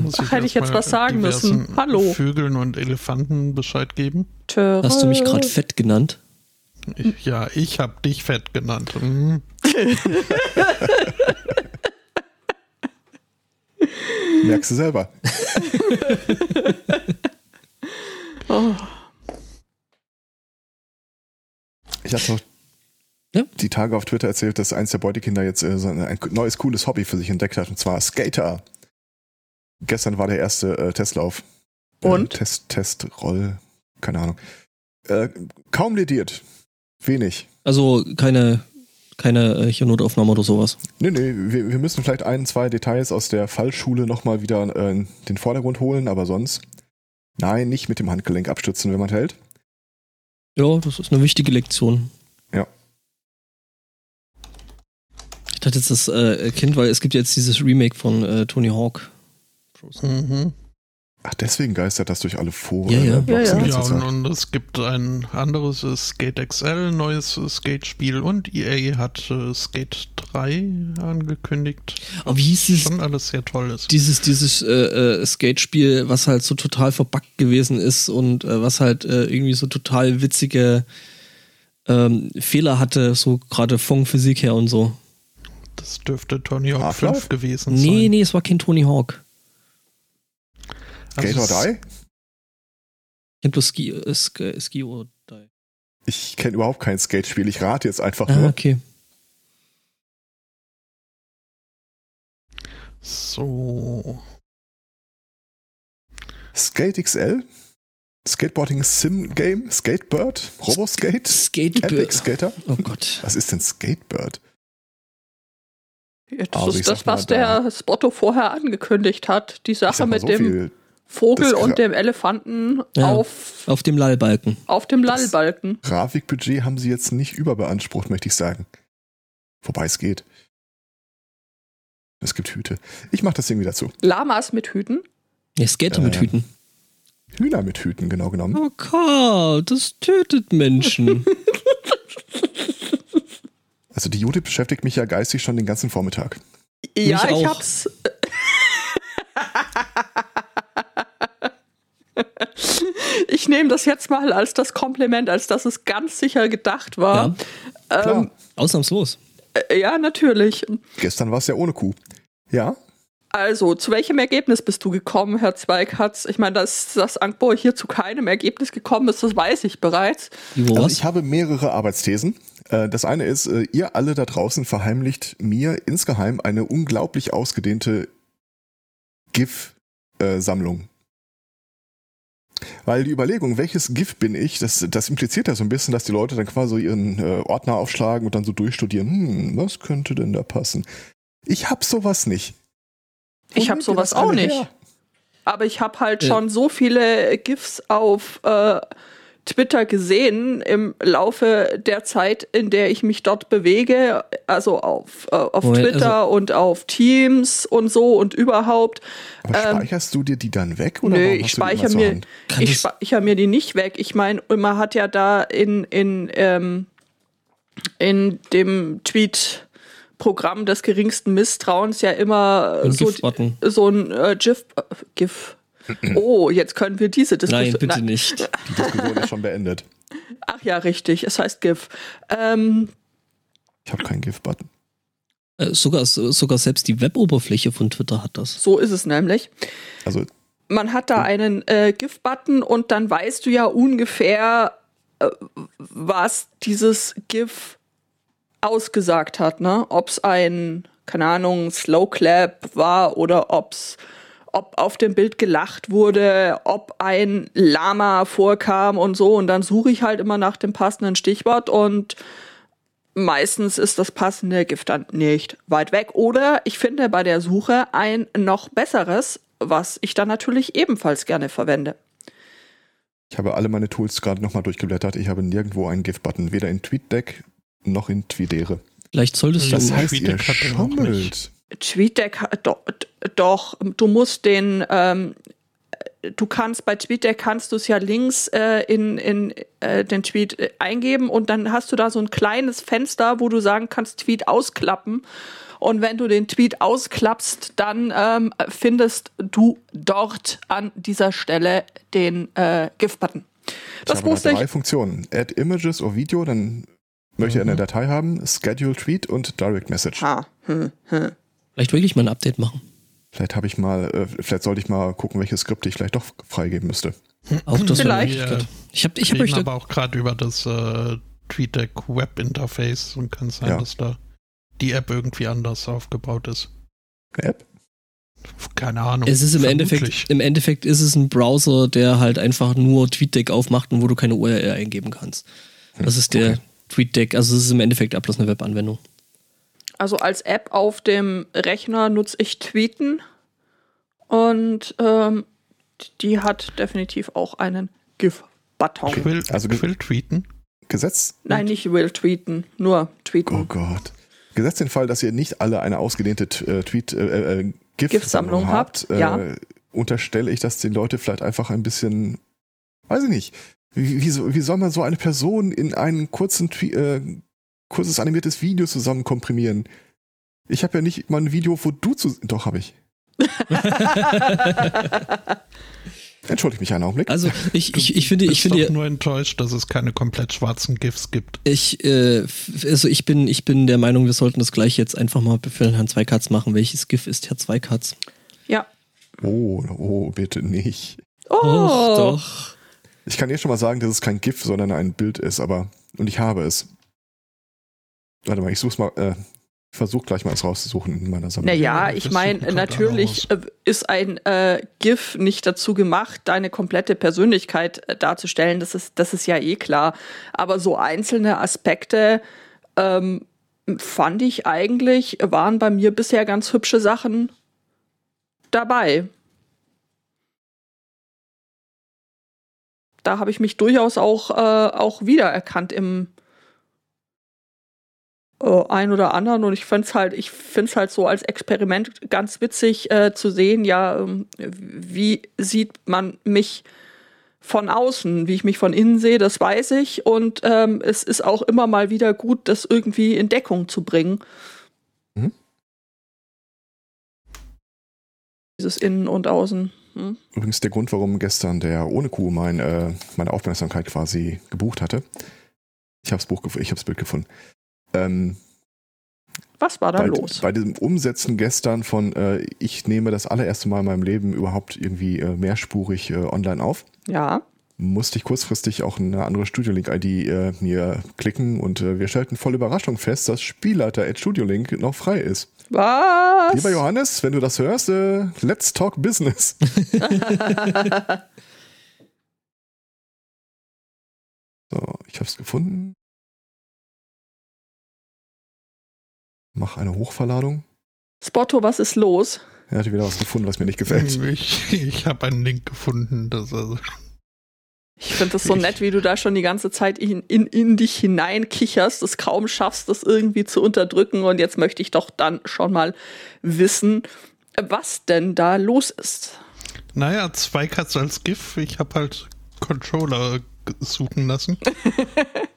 muss Ach, hätte ich jetzt was sagen müssen. Hallo. Vögeln und Elefanten Bescheid geben. Hast du mich gerade fett genannt? Ich, ja, ich habe dich fett genannt. Mhm. Merkst du selber. Oh. Ich hatte noch Ja? die Tage auf Twitter erzählt, dass eins der Beutekinder jetzt äh, so ein neues, cooles Hobby für sich entdeckt hat, und zwar Skater. Gestern war der erste äh, Testlauf. Und? Äh, Test, Testroll, keine Ahnung. Äh, kaum lediert. Wenig. Also keine, keine äh, Notaufnahme oder sowas. Nee, nee, wir, wir müssen vielleicht ein, zwei Details aus der Fallschule nochmal wieder äh, in den Vordergrund holen, aber sonst. Nein, nicht mit dem Handgelenk abstützen, wenn man hält. Ja, das ist eine wichtige Lektion. Ja. Ich dachte jetzt das äh, Kind, weil es gibt jetzt dieses Remake von äh, Tony Hawk. Mhm. Ach, deswegen geistert das durch alle Foren. Ja, ja. äh, Ja, ja. Ja, und, und es gibt ein anderes äh, Skate XL, neues äh, Skate-Spiel und EA hat äh, Skate 3 angekündigt. Aber wie hieß es? Schon alles sehr toll ist. Dieses, dieses äh, äh, Skate-Spiel, was halt so total verbuggt gewesen ist und äh, was halt äh, irgendwie so total witzige ähm, Fehler hatte, so gerade von Physik her und so. Das dürfte Tony Hawk Half-Life? 5 gewesen Nee, sein. nee, es war kein Tony Hawk. Skate or Also Die? Ich kenn bloß Ski, äh, Ski, Ski or Die. Ich kenne überhaupt kein Skatespiel. Ich rate jetzt einfach Ah, nur. okay. So. Skate XL? Skateboarding Sim Game? Skatebird? Roboskate? Skate. Epic Skater? Oh Gott. Was ist denn Skatebird? Das Also ich ist das, was der Spotto vorher angekündigt hat. Die Sache mit so dem viel. Vogel das und dem Elefanten Ja. auf, Auf dem Lallbalken. auf dem Das- Lallbalken. Grafikbudget haben sie jetzt nicht überbeansprucht, möchte ich sagen. Wobei es geht. Es gibt Hüte. Ich mache das Ding wieder zu. Lamas mit Hüten. Ja, Skater mit Äh. Hüten. Hühner mit Hüten, genau genommen. Oh Gott, das tötet Menschen. Also die Judith beschäftigt mich ja geistig schon den ganzen Vormittag. Ja, ich auch. hab's. Ich nehme das jetzt mal als das Kompliment, als dass es ganz sicher gedacht war. Klar, Ähm, Ausnahmslos. äh, ja, natürlich. gestern war es ja ohne Kuh. Ja, Also, zu welchem Ergebnis bist du gekommen, Herr Zweighatz? Ich meine, dass, dass Ankbo hier zu keinem Ergebnis gekommen ist, das weiß ich bereits. Also ich habe mehrere Arbeitsthesen. Äh, Das eine ist, äh, ihr alle da draußen verheimlicht mir insgeheim eine unglaublich ausgedehnte GIF-Sammlung. Weil die Überlegung, welches GIF bin ich, das, das impliziert ja so ein bisschen, dass die Leute dann quasi ihren äh, Ordner aufschlagen und dann so durchstudieren, hm, was könnte denn da passen? Ich hab sowas nicht. Wo Ich hab sowas auch nicht. her? Aber ich habe halt Ja. schon so viele GIFs auf äh, Twitter gesehen im Laufe der Zeit, in der ich mich dort bewege, also auf, äh, auf Moment, Twitter also- und auf Teams und so und überhaupt. Aber Ähm, speicherst du dir die dann weg? Oder Nö, warum ich speichere mir, ich speichere mir die nicht weg. Ich meine, man hat ja da in, in, ähm, in dem Tweet-Programm des geringsten Misstrauens ja immer so, so ein äh, GIF. Äh, GIF. Oh, jetzt können wir diese Diskussion. Nein, bitte Nein. nicht. Die Diskussion ist schon beendet. Ach ja, richtig. Es heißt GIF. Ähm, Ich habe keinen GIF-Button. Äh, sogar, sogar selbst die Weboberfläche von Twitter hat das. so ist es nämlich. Also man hat da einen äh, GIF-Button und dann weißt du ja ungefähr, äh, was dieses GIF ausgesagt hat, ne? Ob es ein, keine Ahnung, Slow Clap war oder ob's ob auf dem Bild gelacht wurde, ob ein Lama vorkam und so. Und dann suche ich halt immer nach dem passenden Stichwort und meistens ist das passende GIF dann nicht weit weg. Oder ich finde bei der Suche ein noch besseres, was ich dann natürlich ebenfalls gerne verwende. Ich habe alle meine Tools gerade nochmal durchgeblättert. Ich habe nirgendwo einen GIF-Button, weder in TweetDeck noch in Tweedere. Vielleicht solltest Das Das du. heißt- heißt, ihr TweetDeck TweetDeck, hat- doch, doch, du musst den, ähm, du kannst bei TweetDeck kannst du es ja links äh, in, in äh, den Tweet äh, eingeben und dann hast du da so ein kleines Fenster, wo du sagen kannst, Tweet ausklappen. Und wenn du den Tweet ausklappst, dann ähm, findest du dort an dieser Stelle den äh, GIF-Button. Das ich habe da drei ich. Funktionen. Add Images or Video, dann möchte mhm. er eine Datei haben, Schedule Tweet und Direct Message. Ha. Hm, hm. Vielleicht wirklich mal ein Update machen. Vielleicht habe ich mal, äh, vielleicht sollte ich mal gucken, welche Skripte ich vielleicht doch freigeben müsste. Auch das vielleicht. Ich habe ich hab euch aber auch gerade über das äh, TweetDeck Web Interface und kann sein, ja. dass da die App irgendwie anders aufgebaut ist. App? Keine Ahnung. Es ist im Endeffekt, im Endeffekt ist es ein Browser, der halt einfach nur TweetDeck aufmacht und wo du keine URL eingeben kannst. Das ist der okay. TweetDeck, also es ist im Endeffekt bloß eine Webanwendung. Also als App auf dem Rechner nutze ich Tweeten und ähm, die hat definitiv auch einen GIF-Button. Okay. Also Quill tweeten? Gesetz? Nein, nicht will tweeten, nur tweeten. Oh Gott. Gesetzt den Fall, dass ihr nicht alle eine ausgedehnte äh, Tweet äh, äh, GIF-Sammlung GIF habt, äh, ja. unterstelle ich, dass die Leute vielleicht einfach ein bisschen, weiß ich nicht, wie, wie, wie soll man so eine Person in einen kurzen Tweet, äh, kurzes animiertes Video zusammen komprimieren? Ich habe ja nicht mal ein Video, wo du zu, doch habe ich. Entschuldige mich einen Augenblick. Also ich, ich, ich finde, ich finde nur enttäuscht, dass es keine komplett schwarzen GIFs gibt. Ich, äh, also ich bin, ich bin der Meinung, wir sollten das gleich jetzt einfach mal für Herrn Zweikatz machen. Welches GIF ist Herr Zweikatz? Ja. Oh, oh, bitte nicht. Oh, Och, doch. Ich kann jetzt schon mal sagen, dass es kein GIF, sondern ein Bild ist, aber und ich habe es. Warte mal, ich such's mal. Äh, versuche gleich mal es rauszusuchen in meiner Sammlung. Naja, ich meine, natürlich äh, ist ein äh, GIF nicht dazu gemacht, deine komplette Persönlichkeit äh, darzustellen. Das ist, das ist ja eh klar. Aber so einzelne Aspekte ähm, fand ich eigentlich, waren bei mir bisher ganz hübsche Sachen dabei. Da habe ich mich durchaus auch, äh, auch wiedererkannt im, äh, ein oder anderen und ich finde es halt, ich finde es halt so als Experiment ganz witzig äh, zu sehen, ja, ähm, wie sieht man mich von außen, wie ich mich von innen sehe, das weiß ich und ähm, es ist auch immer mal wieder gut, das irgendwie in Deckung zu bringen. Mhm. Dieses Innen und Außen. Hm? Übrigens der Grund, warum gestern der ohne Kuh mein, äh, meine Aufmerksamkeit quasi gebucht hatte. Ich habe das Buch, ich habe das Bild gefunden. Ähm, Was war da bei, los? Bei diesem Umsetzen gestern von äh, ich nehme das allererste Mal in meinem Leben überhaupt irgendwie äh, mehrspurig äh, online auf. Ja. Musste ich kurzfristig auch eine andere Studiolink-ID äh, mir klicken und äh, wir stellten voll Überraschung fest, dass Spielleiter at Studiolink noch frei ist. Was? Lieber Johannes, wenn du das hörst, äh, let's talk business. so, ich habe es gefunden. Mach eine Hochverladung. Spotto, was ist los? Er hat wieder was gefunden, was mir nicht gefällt. Ich, ich habe einen Link gefunden. Das also ich finde das so nett, wie du da schon die ganze Zeit in, in, in dich hineinkicherst, es kaum schaffst, das irgendwie zu unterdrücken. Und jetzt möchte ich doch dann schon mal wissen, was denn da los ist. Naja, zwei Cuts als GIF. Ich habe halt Controller suchen lassen.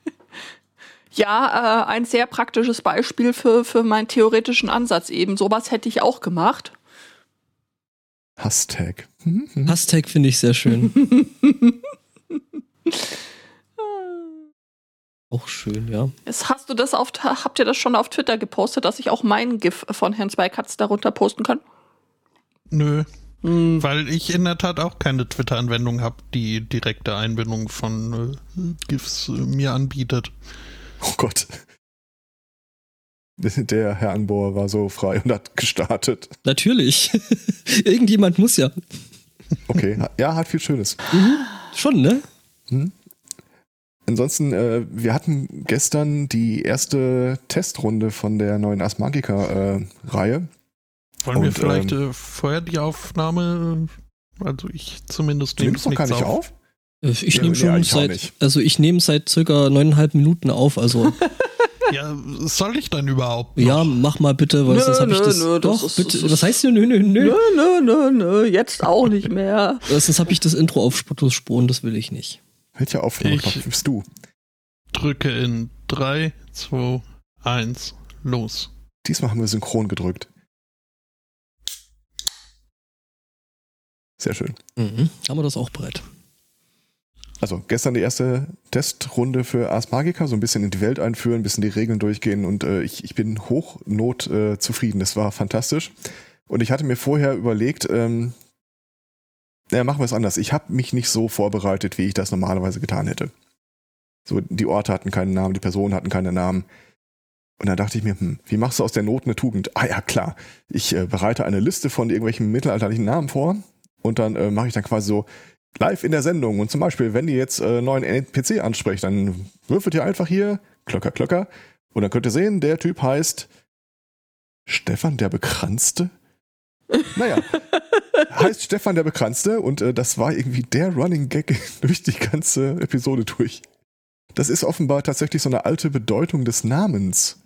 Ja, äh, ein sehr praktisches Beispiel für, für meinen theoretischen Ansatz eben. Sowas hätte ich auch gemacht. Hashtag. Hashtag finde ich sehr schön. auch schön, ja. Jetzt hast du das auf, habt ihr das schon auf Twitter gepostet, dass ich auch meinen GIF von Herrn Zweikatz darunter posten kann? Nö. Hm. Weil ich in der Tat auch keine Twitter-Anwendung habe, die direkte Einbindung von äh, GIFs äh, mir anbietet. Oh Gott. Der Herr Anbohr war so frei und hat gestartet. Natürlich. Irgendjemand muss ja. Okay, ja, hat viel Schönes. Mhm. Schon, ne? Mhm. Ansonsten, äh, wir hatten gestern die erste Testrunde von der neuen Asmagica-Reihe. Äh, Wollen und, wir vielleicht ähm, äh, vorher die Aufnahme, also ich zumindest nehme es nicht gar nicht auf? Ich ja, nehme schon ja, ich seit, also ich nehme seit circa neuneinhalb Minuten auf, also. ja, soll ich dann überhaupt? Noch? Ja, mach mal bitte, weil nö, sonst habe ich das. Nö, doch, das bitte. Ist, was heißt denn nö, nö, nö? Nö, nö, nö, nö, jetzt auch nicht mehr. Sonst habe ich das Intro auf Spuren, das will ich nicht. Welcher Aufnahmeknopf bist du? Drücke in 3, 2, 1, los. Diesmal haben wir synchron gedrückt. Sehr schön. Mhm. Haben wir das auch bereit? Also gestern die erste Testrunde für Ars Magica, so ein bisschen in die Welt einführen, ein bisschen die Regeln durchgehen und äh, ich, ich bin hochnot äh, zufrieden. Das war fantastisch. Und ich hatte mir vorher überlegt, ähm, naja, machen wir es anders. Ich habe mich nicht so vorbereitet, wie ich das normalerweise getan hätte. So, die Orte hatten keinen Namen, die Personen hatten keine Namen. Und dann dachte ich mir, hm, wie machst du aus der Not eine Tugend? Ah ja, klar. Ich äh, bereite eine Liste von irgendwelchen mittelalterlichen Namen vor und dann äh, mache ich dann quasi so live in der Sendung. Und zum Beispiel, wenn ihr jetzt äh, neuen NPC ansprecht, dann würfelt ihr einfach hier Klöcker, Klöcker. Und dann könnt ihr sehen, der Typ heißt Stefan der Bekranzte. Naja, heißt Stefan der Bekranzte und äh, das war irgendwie der Running Gag durch die ganze Episode durch. Das ist offenbar tatsächlich so eine alte Bedeutung des Namens.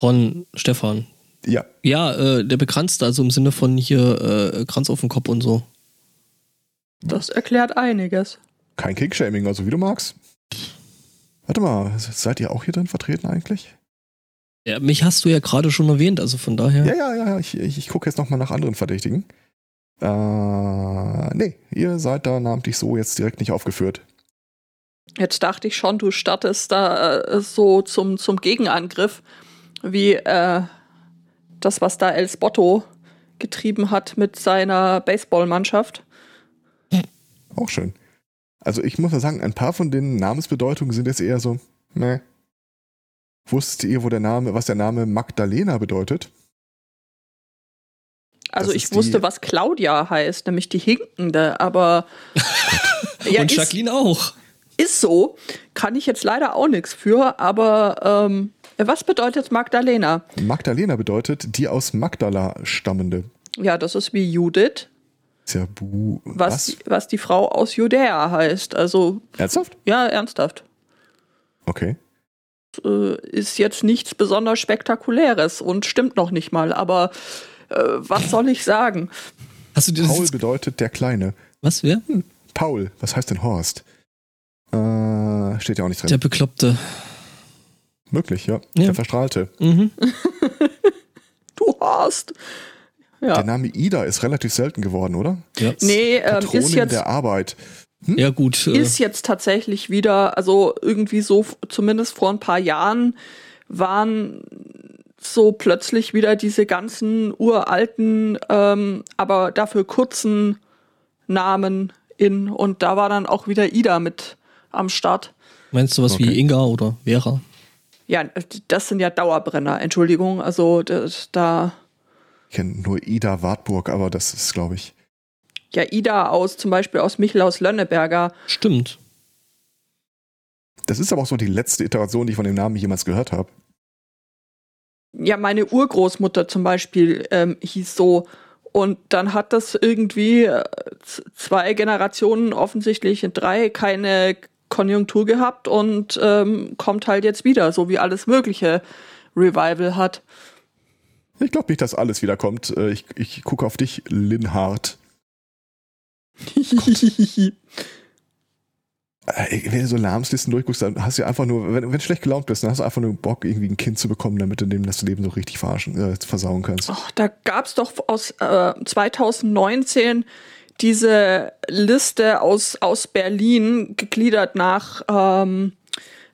Von Stefan. Ja. Ja, äh, der Bekranzte, also im Sinne von hier äh, Kranz auf dem Kopf und so. Das erklärt einiges. Kein Kickshaming, also wie du magst. Warte mal, seid ihr auch hier drin vertreten eigentlich? Ja, mich hast du ja gerade schon erwähnt, also von daher. Ja, ja, ja, ich, ich, ich gucke jetzt nochmal nach anderen Verdächtigen. Äh, nee, ihr seid da namentlich so jetzt direkt nicht aufgeführt. Jetzt dachte ich schon, du startest da äh, so zum, zum Gegenangriff, wie äh, das, was da El Spotto getrieben hat mit seiner Baseballmannschaft. Auch schön. Also ich muss mal sagen, ein paar von den Namensbedeutungen sind jetzt eher so, ne. Wusstet ihr, wo der Name, was der Name Magdalena bedeutet? Also das ich wusste, was Claudia heißt, nämlich die Hinkende, aber ja, und Jacqueline auch. Ist so, kann ich jetzt leider auch nichts für, aber ähm, was bedeutet Magdalena? Magdalena bedeutet die aus Magdala stammende. Ja, das ist wie Judith. Zerbu was? Was, was die Frau aus Judäa heißt. Also. Ernsthaft? Ja, ernsthaft. Okay. Äh, ist jetzt nichts besonders Spektakuläres und stimmt noch nicht mal, aber äh, was soll ich sagen? Hast du Paul bedeutet der Kleine. Was, wer? Hm. Paul, was heißt denn Horst? Äh, steht ja auch nicht drin. Der Bekloppte. Möglich, ja. ja. Der Verstrahlte. Mhm. du Horst. Ja. Der Name Ida ist relativ selten geworden, oder? Ja. Nee, ähm, ist jetzt der Arbeit. Hm? Ja, gut. Äh. Ist jetzt tatsächlich wieder, also irgendwie so, zumindest vor ein paar Jahren, waren so plötzlich wieder diese ganzen uralten, ähm, aber dafür kurzen Namen in. Und da war dann auch wieder Ida mit am Start. Meinst du was okay. wie Inga oder Vera? Ja, das sind ja Dauerbrenner, Entschuldigung. Also das, da. Ich kenne nur Ida Wartburg, aber das ist, glaube ich. Ja, Ida aus, zum Beispiel aus Michel Lönneberger. Stimmt. Das ist aber auch so die letzte Iteration, die ich von dem Namen jemals gehört habe. Ja, meine Urgroßmutter zum Beispiel ähm, hieß so. Und dann hat das irgendwie äh, zwei Generationen, offensichtlich drei, keine Konjunktur gehabt und ähm, kommt halt jetzt wieder, so wie alles mögliche Revival hat. Ich glaube nicht, dass alles wiederkommt. Äh, ich, ich gucke auf dich, Linhard. Äh, wenn du so Namenslisten durchguckst, dann hast du einfach nur, wenn, wenn, du schlecht gelaunt bist, dann hast du einfach nur Bock, irgendwie ein Kind zu bekommen, damit du dem das Leben so richtig verarschen, äh, versauen kannst. Ach, da gab's doch aus äh, 2019 diese Liste aus, aus Berlin, gegliedert nach, ähm,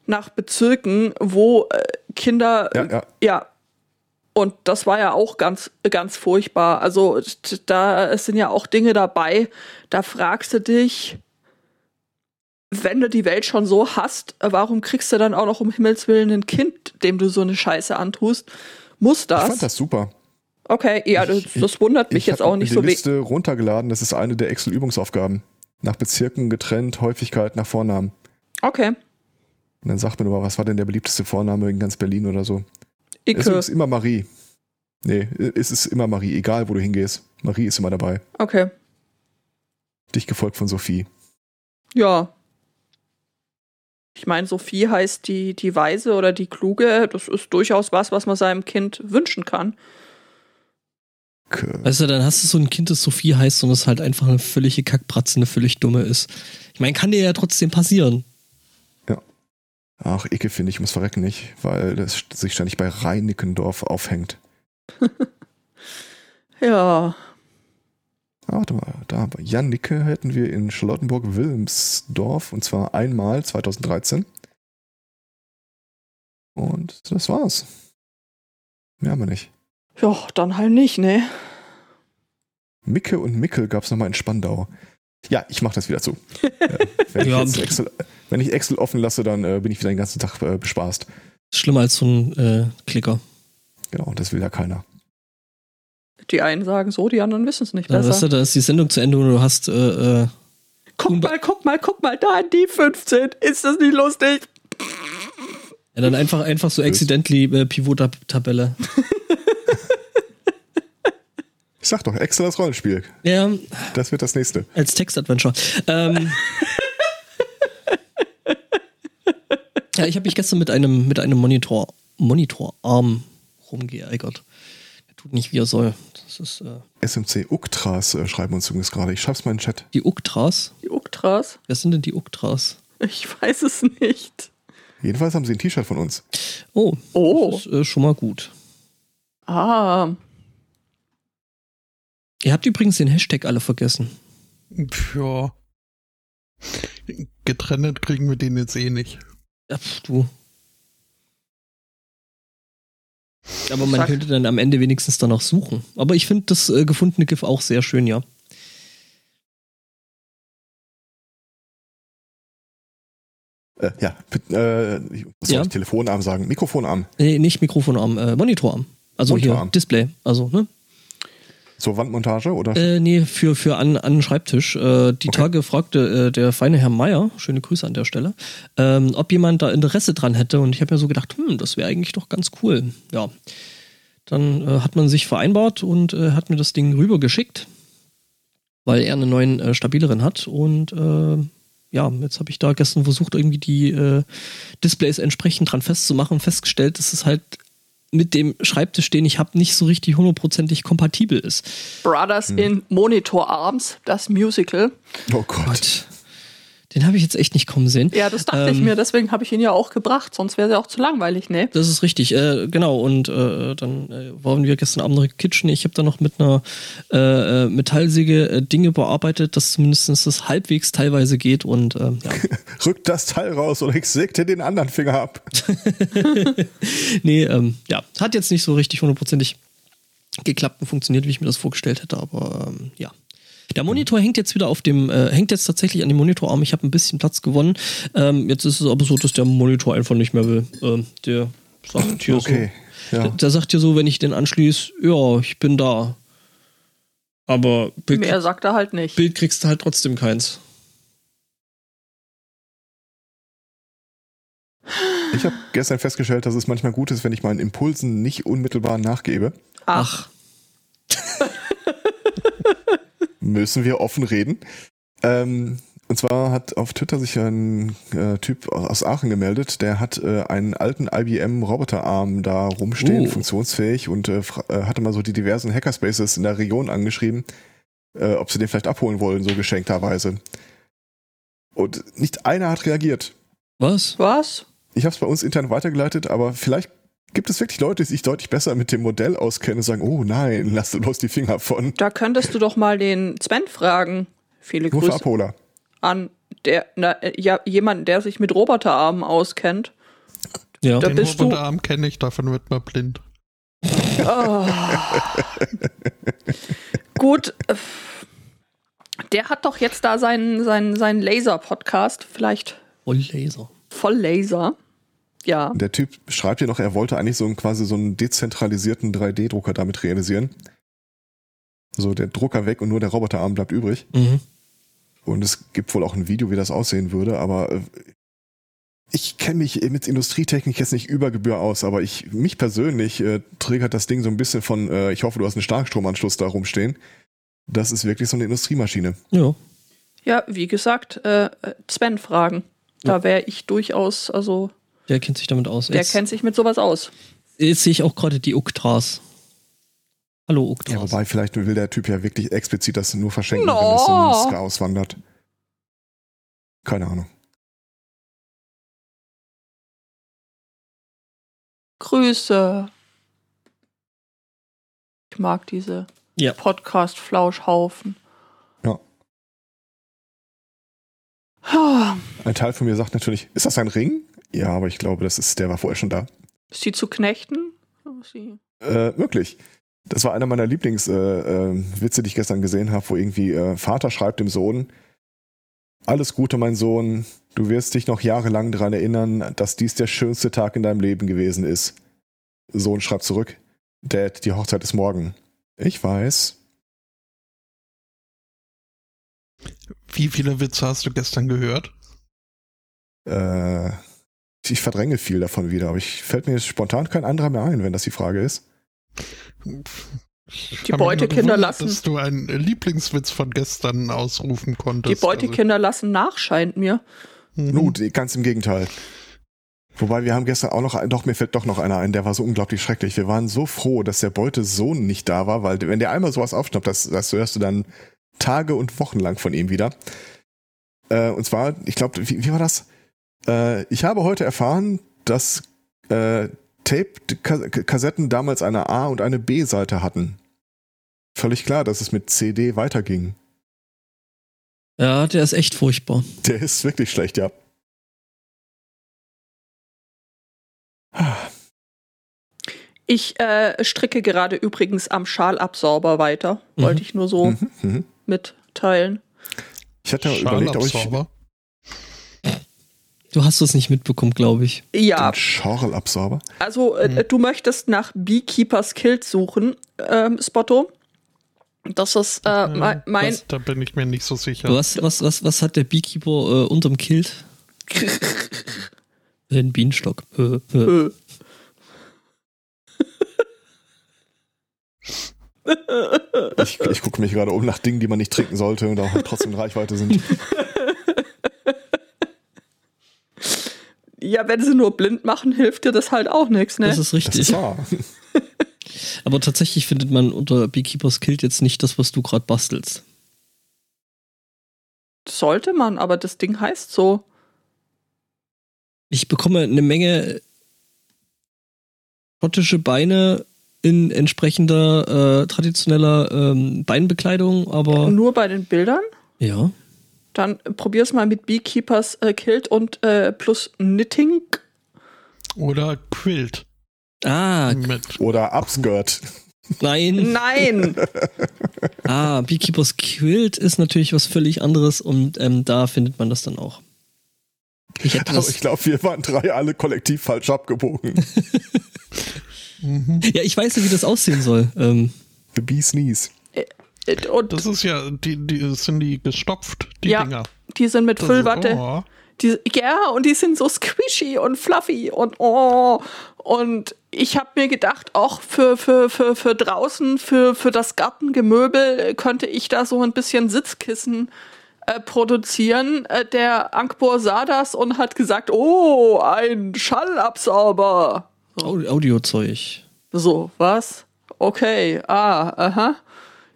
nach Bezirken, wo äh, Kinder, ja, ja. ja, und das war ja auch ganz, ganz furchtbar. Also da sind ja auch Dinge dabei, da fragst du dich, wenn du die Welt schon so hast, warum kriegst du dann auch noch um Himmels Willen ein Kind, dem du so eine Scheiße antust? Muss das? Ich fand das super. Okay, ja, das, das wundert mich jetzt auch nicht so. Ich habe die Liste runtergeladen, das ist eine der Excel-Übungsaufgaben. Nach Bezirken getrennt, Häufigkeit nach Vornamen. Okay. Und dann sagt man aber, was war denn der beliebteste Vorname in ganz Berlin oder so? Icke. Es ist immer Marie. Nee, es ist immer Marie, egal wo du hingehst. Marie ist immer dabei. Okay. Dich gefolgt von Sophie. Ja. Ich meine, Sophie heißt die, die Weise oder die Kluge. Das ist durchaus was, was man seinem Kind wünschen kann. Okay. Weißt du, dann hast du so ein Kind, das Sophie heißt und es halt einfach eine völlige Kackbratze, eine völlig dumme ist. Ich meine, kann dir ja trotzdem passieren. Ach, Icke finde ich, muss verrecken nicht, weil das sich ständig bei Reinickendorf aufhängt. ja. Ah, warte mal, da bei Jan Nicke hätten wir in Charlottenburg-Wilmsdorf und zwar einmal 2013. Und das war's. Mehr haben wir nicht. Ja, dann halt nicht, ne? Micke und Mickel gab's nochmal in Spandau. Ja, ich mach das wieder zu. äh, wenn, ja. ich Excel, wenn, ich Excel, offen lasse, dann äh, bin ich wieder den ganzen Tag äh, bespaßt. Schlimmer als so ein äh, Klicker. Genau, das will ja keiner. Die einen sagen so, die anderen wissen es nicht besser. Ja, weißt du, da ist die Sendung zu Ende und du hast. Äh, äh guck mal, guck mal, guck mal, da die 15. Ist das nicht lustig? Ja, dann einfach, einfach so accidentally äh, Pivot-Tabelle. ich sag doch, Excel als Rollenspiel. Ja. Das wird das nächste. Als Text-Adventure. Ähm. ja, ich habe mich gestern mit einem, mit einem Monitor, Monitorarm rumgeärgert tut nicht, wie er soll. Das ist, äh SMC Uktras äh, schreiben uns übrigens gerade. Ich schreib's mal in den Chat. Die Uktras? Die Uktras? Wer sind denn die Uktras? Ich weiß es nicht. Jedenfalls haben sie ein T-Shirt von uns. Oh, oh. das ist äh, schon mal gut. Ah. Ihr habt übrigens den Hashtag alle vergessen. Ja. Getrennt kriegen wir den jetzt eh nicht. Ja, pf, du. Aber man könnte dann am Ende wenigstens danach suchen. Aber ich finde das äh, gefundene GIF auch sehr schön, ja. Äh, ja, äh, ich muss ja. Telefonarm sagen. Mikrofonarm. Nee, nicht Mikrofonarm, äh, Monitorarm. Also Monitorarm. hier, Display. Also, ne? Zur Wandmontage oder? Äh, nee, für, für an, an den Schreibtisch. Äh, die okay. Tage fragte äh, der feine Herr Meier, schöne Grüße an der Stelle, ähm, ob jemand da Interesse dran hätte. Und ich habe mir so gedacht, hm, das wäre eigentlich doch ganz cool. Ja. Dann äh, hat man sich vereinbart und äh, hat mir das Ding rübergeschickt, weil er einen neuen äh, stabileren hat. Und äh, ja, jetzt habe ich da gestern versucht, irgendwie die Displays entsprechend dran festzumachen, festgestellt, dass es halt mit dem Schreibtisch, den ich habe, nicht so richtig hundertprozentig kompatibel ist. Brothers hm. in Monitor Arms, das Musical. Oh Gott. Gott. Den habe ich jetzt echt nicht kommen sehen. Ja, das dachte ähm, ich mir, deswegen habe ich ihn ja auch gebracht, sonst wäre es ja auch zu langweilig, ne? Das ist richtig, äh, genau. Und äh, dann äh, waren wir gestern Abend noch in Kitchen. Ich habe da noch mit einer äh, äh, Metallsäge äh, Dinge bearbeitet, dass zumindest das halbwegs teilweise geht. Und ja. Rückt das Teil raus oder ich säg dir den anderen Finger ab. nee, ähm, ja, hat jetzt nicht so richtig hundertprozentig geklappt und funktioniert, wie ich mir das vorgestellt hätte, aber ähm, ja. Der Monitor hängt jetzt wieder auf dem, äh, hängt jetzt tatsächlich an dem Monitorarm. Ich habe ein bisschen Platz gewonnen. Ähm, jetzt ist es aber so, dass der Monitor einfach nicht mehr will. Ähm, der sagt hier okay, so. Ja. Der, der, sagt hier so, wenn ich den anschließe, ja, ich bin da. Aber Bild, mehr sagt er halt nicht. Bild kriegst du halt trotzdem keins. Ich habe gestern festgestellt, dass es manchmal gut ist, wenn ich meinen Impulsen nicht unmittelbar nachgebe. Ach. müssen wir offen reden. Ähm, und zwar hat auf Twitter sich ein äh, Typ aus Aachen gemeldet, der hat äh, einen alten IBM Roboterarm da rumstehen, uh. funktionsfähig und äh, äh, hatte mal so die diversen Hackerspaces in der Region angeschrieben, äh, ob sie den vielleicht abholen wollen, so geschenkterweise. Und nicht einer hat reagiert. Was? Was? Ich habe es bei uns intern weitergeleitet, aber vielleicht Gibt es wirklich Leute, die sich deutlich besser mit dem Modell auskennen und sagen, oh nein, lass du bloß die Finger von? Da könntest du doch mal den Sven fragen. Viele Grüße. Abholer. An der, na, ja, jemanden, der sich mit Roboterarmen auskennt. Ja, da den Roboterarm kenne ich, davon wird man blind. Oh. Gut. Der hat doch jetzt da seinen, seinen, seinen Laser-Podcast. Vielleicht. Voll Laser. Voll Laser. Ja. Der Typ schreibt ja noch, er wollte eigentlich so einen, quasi so einen dezentralisierten 3D-Drucker damit realisieren. So der Drucker weg und nur der Roboterarm bleibt übrig. Mhm. Und es gibt wohl auch ein Video, wie das aussehen würde, aber äh, ich kenne mich mit Industrietechnik jetzt nicht über Gebühr aus, aber ich mich persönlich äh, triggert das Ding so ein bisschen von, äh, ich hoffe, du hast einen Starkstromanschluss da rumstehen. Das ist wirklich so eine Industriemaschine. Ja. Ja, wie gesagt, äh, Sven fragen. Da ja. wäre ich durchaus, also der kennt sich damit aus. Der jetzt, kennt sich mit sowas aus. Jetzt sehe ich auch gerade die Uktras. Hallo Uktras. Ja, wobei vielleicht will der Typ ja wirklich explizit das nur verschenken, no. wenn es zum Ska auswandert. Keine Ahnung. Grüße. Ich mag diese ja. Podcast-Flauschhaufen. Ja. Ein Teil von mir sagt natürlich, ist das ein Ring? Ja, aber ich glaube, das ist, der war vorher schon da. Ist sie zu knechten? Sie? Äh, wirklich. Das war einer meiner Lieblingswitze, äh, äh, die ich gestern gesehen habe, wo irgendwie äh, Vater schreibt dem Sohn, alles Gute, mein Sohn, du wirst dich noch jahrelang daran erinnern, dass dies der schönste Tag in deinem Leben gewesen ist. Sohn schreibt zurück, Dad, die Hochzeit ist morgen. Ich weiß. Wie viele Witze hast du gestern gehört? Äh, ich verdränge viel davon wieder, aber ich fällt mir jetzt spontan kein anderer mehr ein, wenn das die Frage ist. Die Beutekinder lassen. Dass du einen Lieblingswitz von gestern ausrufen konntest. Die Beutekinder also. lassen nach, scheint mir. Mhm. Gut, ganz im Gegenteil. Wobei wir haben gestern auch noch, doch mir fällt doch noch einer ein, der war so unglaublich schrecklich. Wir waren so froh, dass der Beutesohn nicht da war, weil wenn der einmal sowas aufschnappt, das, das hörst du dann Tage und Wochen lang von ihm wieder. Äh, und zwar, ich glaube, wie, wie, war das? Äh, ich habe heute erfahren, dass äh, Tape-Kassetten damals eine A- und eine B-Seite hatten. Völlig klar, dass es mit CD weiterging. Ja, der ist echt furchtbar. Der ist wirklich schlecht, ja. Ich äh, stricke gerade übrigens am Schalabsorber weiter. Mhm. Wollte ich nur so mhm, mhm. mitteilen. Ich hatte überlegt, ob ich, Du hast es nicht mitbekommen, glaube ich. Ja. Den Schorlabsorber. Also, äh, hm. du möchtest nach Beekeepers Kilt suchen, ähm, Spotto. Das ist äh, äh mein. Das, da bin ich mir nicht so sicher. Was, was, was, was hat der Beekeeper äh, unterm Kilt? Ein Bienenstock. ich, ich gucke mich gerade um nach Dingen, die man nicht trinken sollte und auch trotzdem in Reichweite sind. Ja, wenn sie nur blind machen, hilft dir das halt auch nichts, ne? Das ist richtig. Das ist wahr. Aber tatsächlich findet man unter Beekeepers Kilt jetzt nicht das, was du gerade bastelst. Sollte man, aber das Ding heißt so. Ich bekomme eine Menge schottische Beine in entsprechender äh, traditioneller ähm, Beinbekleidung, aber. Nur bei den Bildern? Ja. Dann probier's mal mit Beekeepers äh, Kilt und äh, plus Knitting. Oder Quilt. Ah. Mit. Oder Upskirt. Nein. Nein. ah, Beekeepers Quilt ist natürlich was völlig anderes und ähm, da findet man das dann auch. Ich, ich glaube, wir waren drei alle kollektiv falsch abgebogen. mhm. Ja, ich weiß ja, wie das aussehen soll. Ähm. The Bee Sneeze. Und das ist ja, die, die sind die gestopft, die ja, Dinger. Die sind mit das Füllwatte. Ist, oh. die, ja, und die sind so squishy und fluffy und oh. Und ich habe mir gedacht, auch für, für, für, für draußen, für, für das Gartengemöbel könnte ich da so ein bisschen Sitzkissen äh, produzieren. Äh, der Ankbor sah das und hat gesagt, oh, ein Schallabsauber. Audiozeug. So, was? Okay, ah, aha.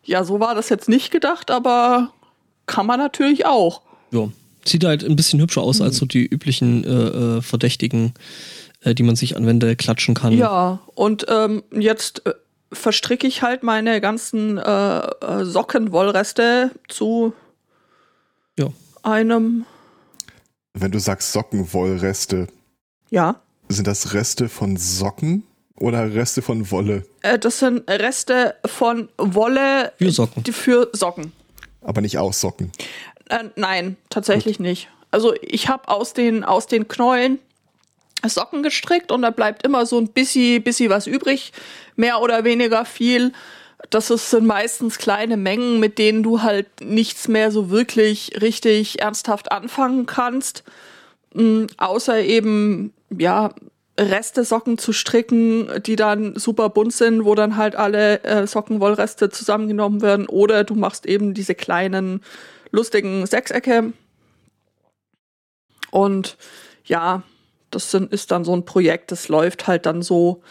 Ja, so war das jetzt nicht gedacht, aber kann man natürlich auch. Ja, sieht halt ein bisschen hübscher aus als so die üblichen äh, äh, Verdächtigen, äh, die man sich an Wände klatschen kann. Ja, und ähm, jetzt äh, verstricke ich halt meine ganzen äh, äh, Sockenwollreste zu ja. einem. Wenn du sagst Sockenwollreste. Ja. Sind das Reste von Socken? Oder Reste von Wolle? Äh, das sind Reste von Wolle für Socken. Für Socken. Aber nicht aus Socken. Äh, nein, tatsächlich Gut. nicht. Also ich habe aus den, aus den Knäulen Socken gestrickt und da bleibt immer so ein bisschen, bisschen was übrig, mehr oder weniger viel. Das sind meistens kleine Mengen, mit denen du halt nichts mehr so wirklich richtig ernsthaft anfangen kannst. Mhm, außer eben, ja, Reste-Socken zu stricken, die dann super bunt sind, wo dann halt alle äh, Sockenwollreste zusammengenommen werden. Oder du machst eben diese kleinen, lustigen Sechsecke. Und ja, das sind, ist dann so ein Projekt, das läuft halt dann so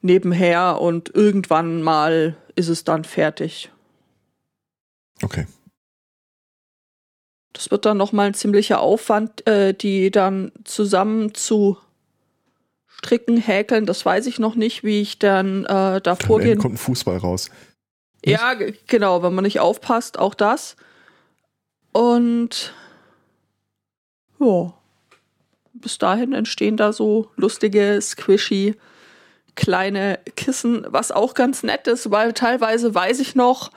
nebenher und irgendwann mal ist es dann fertig. Okay. Das wird dann nochmal ein ziemlicher Aufwand, äh, die dann zusammen zu stricken, häkeln, das weiß ich noch nicht, wie ich dann äh, da vorgehen. kommt ein Fußball raus. Ja, genau, wenn man nicht aufpasst, auch das. Und ja, bis dahin entstehen da so lustige, squishy kleine Kissen, was auch ganz nett ist, weil teilweise weiß ich noch,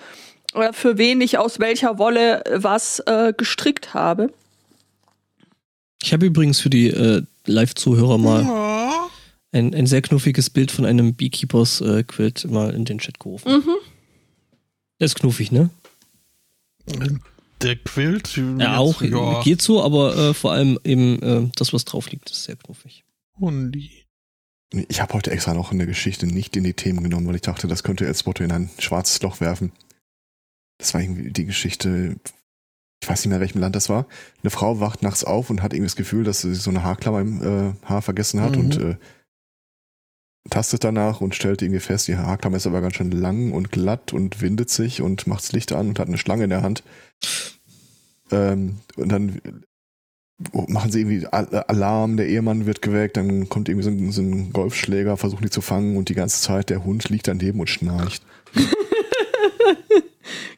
äh, für wen ich aus welcher Wolle was äh, gestrickt habe. Ich habe übrigens für die äh, Live-Zuhörer mal ja. Ein, ein sehr knuffiges Bild von einem Beekeepers-Quilt äh, mal in den Chat gerufen. Mhm. Der ist knuffig, ne? Der Quilt? Ja, auch. Ja. Geht so, aber äh, vor allem eben äh, das, was drauf liegt, ist sehr knuffig. Hundi. Ich habe heute extra noch eine Geschichte nicht in die Themen genommen, weil ich dachte, das könnte Elsbotto in ein schwarzes Loch werfen. Das war irgendwie die Geschichte, ich weiß nicht mehr, welchem Land das war. Eine Frau wacht nachts auf und hat irgendwie das Gefühl, dass sie so eine Haarklammer im äh, Haar vergessen hat mhm. und äh, tastet danach und stellt irgendwie fest, die Haarklammer ist aber ganz schön lang und glatt und windet sich und macht das Licht an und hat eine Schlange in der Hand. Ähm, und dann machen sie irgendwie Alarm, der Ehemann wird geweckt, dann kommt irgendwie so ein, so ein Golfschläger, versucht die zu fangen und die ganze Zeit der Hund liegt daneben und schnarcht.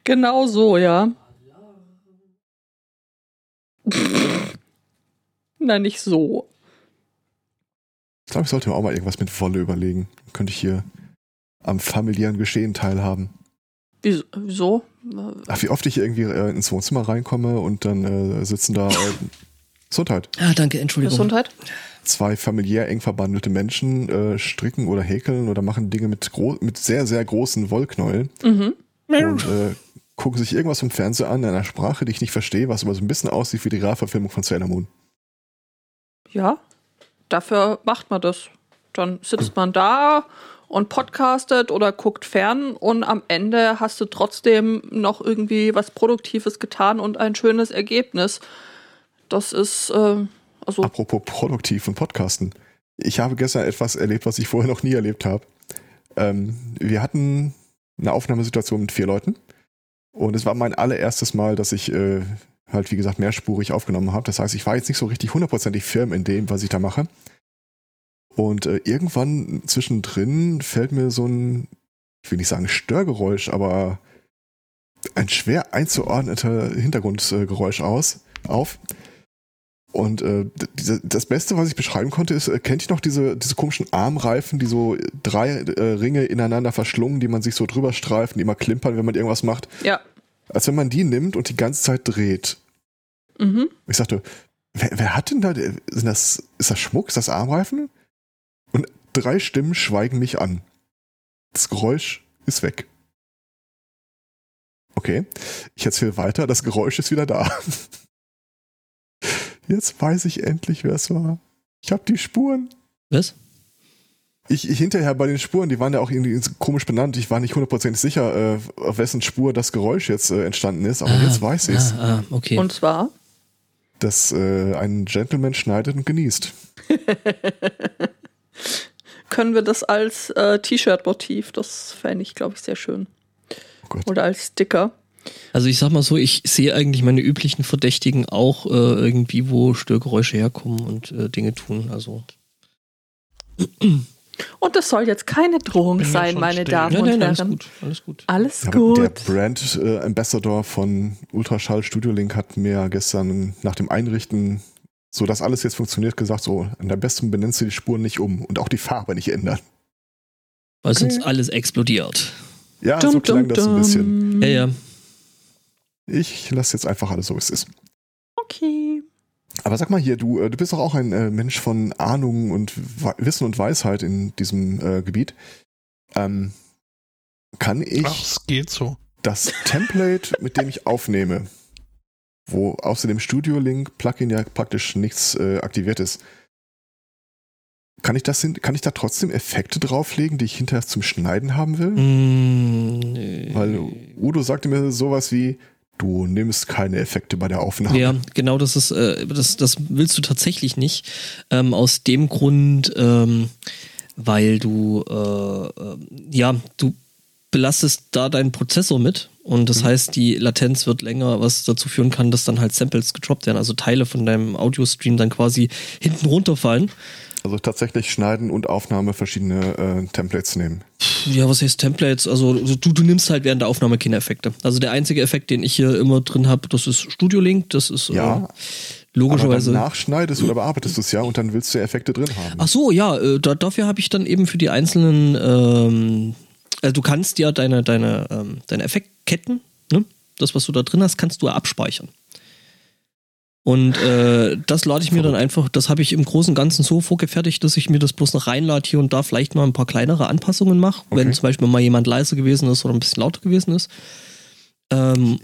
genau so, ja. Nein, nicht so. Ich glaube, ich sollte mir auch mal irgendwas mit Wolle überlegen. Dann könnte ich hier am familiären Geschehen teilhaben. Wieso? Ach, wie oft ich irgendwie äh, ins Wohnzimmer reinkomme und dann äh, sitzen da äh, Gesundheit. Ah, danke, Entschuldigung. Gesundheit. Zwei familiär eng verbandelte Menschen äh, stricken oder häkeln oder machen Dinge mit, mit sehr, sehr großen Wollknäueln. Mhm. Und äh, gucken sich irgendwas im Fernsehen an, in einer Sprache, die ich nicht verstehe, was aber so ein bisschen aussieht wie die Realverfilmung von Sailor Moon. Ja, dafür macht man das. Dann sitzt man da und podcastet oder guckt fern und am Ende hast du trotzdem noch irgendwie was Produktives getan und ein schönes Ergebnis. Das ist, äh, also. Apropos produktiv und Podcasten. Ich habe gestern etwas erlebt, was ich vorher noch nie erlebt habe. Ähm, wir hatten eine Aufnahmesituation mit vier Leuten. Und es war mein allererstes Mal, dass ich äh, halt, wie gesagt, mehrspurig aufgenommen habe. Das heißt, ich war jetzt nicht so richtig hundertprozentig firm in dem, was ich da mache. Und äh, irgendwann zwischendrin fällt mir so ein, ich will nicht sagen Störgeräusch, aber ein schwer einzuordneter Hintergrundgeräusch aus, auf. Und äh, das Beste, was ich beschreiben konnte, ist, äh, kennt ihr noch diese, diese komischen Armreifen, die so drei äh, Ringe ineinander verschlungen, die man sich so drüber streift und immer klimpern, wenn man irgendwas macht? Ja. Als wenn man die nimmt und die ganze Zeit dreht. Mhm. Ich sagte, wer, wer hat denn da, sind das, ist das Schmuck, ist das Armreifen? Und drei Stimmen schweigen mich an. Das Geräusch ist weg. Okay, ich erzähle weiter, das Geräusch ist wieder da. Jetzt weiß ich endlich, wer es war. Ich habe die Spuren. Was? Ich, ich, hinterher bei den Spuren, die waren ja auch irgendwie komisch benannt. Ich war nicht hundertprozentig sicher, äh, auf wessen Spur das Geräusch jetzt äh, entstanden ist, aber ah, jetzt weiß ich es. Ah, ah, okay. Und zwar? Dass äh, ein Gentleman schneidet und genießt. Können wir das als äh, T-Shirt-Motiv? Das fände ich, glaube ich, sehr schön. Oh Oder als Sticker. Also ich sag mal so, ich sehe eigentlich meine üblichen Verdächtigen auch äh, irgendwie, wo Störgeräusche herkommen und äh, Dinge tun. Also. Und das soll jetzt keine Drohung sein, meine still. Damen nein, nein, und Herren. Alles gut, alles gut. Alles gut. Der Brand äh, Ambassador von Ultraschall Studio Link hat mir gestern nach dem Einrichten, so dass alles jetzt funktioniert, gesagt, so, an der besten benennst du die Spuren nicht um und auch die Farbe nicht ändern. Weil okay. sonst alles explodiert. Ja, dum, so klang dum, das ein bisschen. Ja, ja. Ich lasse jetzt einfach alles so, wie es ist. Okay. Aber sag mal hier, du, äh, du bist doch auch ein äh, Mensch von Ahnung und Wissen und Weisheit in diesem äh, Gebiet. Ähm, kann ich Ach, es geht so. das Template, mit dem ich aufnehme, wo außer dem Studio-Link Plugin ja praktisch nichts äh, aktiviert ist, kann ich das kann ich da trotzdem Effekte drauflegen, die ich hinterher zum Schneiden haben will? Mm, nee. Weil Udo sagte mir sowas wie, du nimmst keine Effekte bei der Aufnahme. Ja, genau, das ist, äh, das, das willst du tatsächlich nicht. Ähm, aus dem Grund, ähm, weil du, äh, äh, ja, du belastest da deinen Prozessor mit und das mhm. heißt, die Latenz wird länger, was dazu führen kann, dass dann halt Samples gedroppt werden, also Teile von deinem Audio-Stream dann quasi hinten runterfallen. Also tatsächlich schneiden und Aufnahme verschiedene äh, Templates nehmen. Ja, was heißt Templates? Also du, du nimmst halt während der Aufnahme keine Effekte. Also der einzige Effekt, den ich hier immer drin habe, das ist Studio Link. Das ist ja. Äh, logischerweise. Aber dann nachschneidest oder bearbeitest du es ja und dann willst du Effekte drin haben. Ach so, ja, äh, da, dafür habe ich dann eben für die einzelnen, ähm, also du kannst ja deine, deine, ähm, deine Effektketten, ne? das, was du da drin hast, kannst du abspeichern. Und äh, das lade ich mir dann einfach, das habe ich im Großen und Ganzen so vorgefertigt, dass ich mir das bloß noch reinlade hier und da vielleicht mal ein paar kleinere Anpassungen mache, okay. wenn zum Beispiel mal jemand leiser gewesen ist oder ein bisschen lauter gewesen ist. Ähm,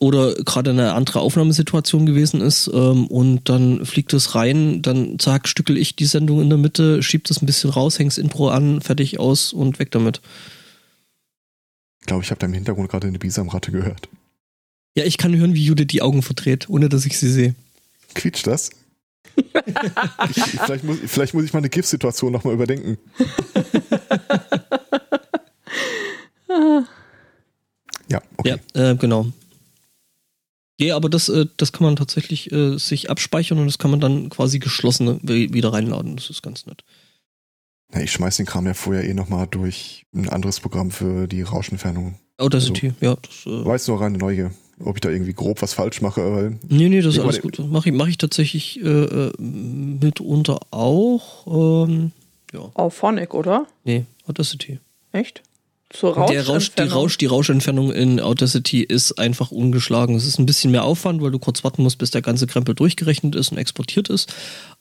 oder gerade eine andere Aufnahmesituation gewesen ist ähm, und dann fliegt es rein, dann zack, stückel ich die Sendung in der Mitte, schieb das ein bisschen raus, häng's Intro an, fertig aus und weg damit. Ich glaube, ich habe da im Hintergrund gerade eine Bisamratte gehört. Ja, ich kann hören, wie Judith die Augen verdreht, ohne dass ich sie sehe. Quietscht das? ich, vielleicht, muss, vielleicht muss ich meine GIF-Situation nochmal überdenken. ja, okay. Ja, äh, genau. Ja, aber das, äh, das kann man tatsächlich äh, sich abspeichern und das kann man dann quasi geschlossen wieder reinladen. Das ist ganz nett. Ja, ich schmeiß den Kram ja vorher eh nochmal durch ein anderes Programm für die Rauschentfernung. Audacity, also, ja. Das, äh, weiß nur reine Neugier ob ich da irgendwie grob was falsch mache. Weil nee, nee, das ist alles gut. Mache ich, mach ich tatsächlich äh, äh, mitunter auch. Ähm, ja. Auf Phonic, oder? Nee, Audacity. Echt? Zur Der Rausch, die, Rausch, die Rauschentfernung in Audacity ist einfach ungeschlagen. Es ist ein bisschen mehr Aufwand, weil du kurz warten musst, bis der ganze Krempel durchgerechnet ist und exportiert ist.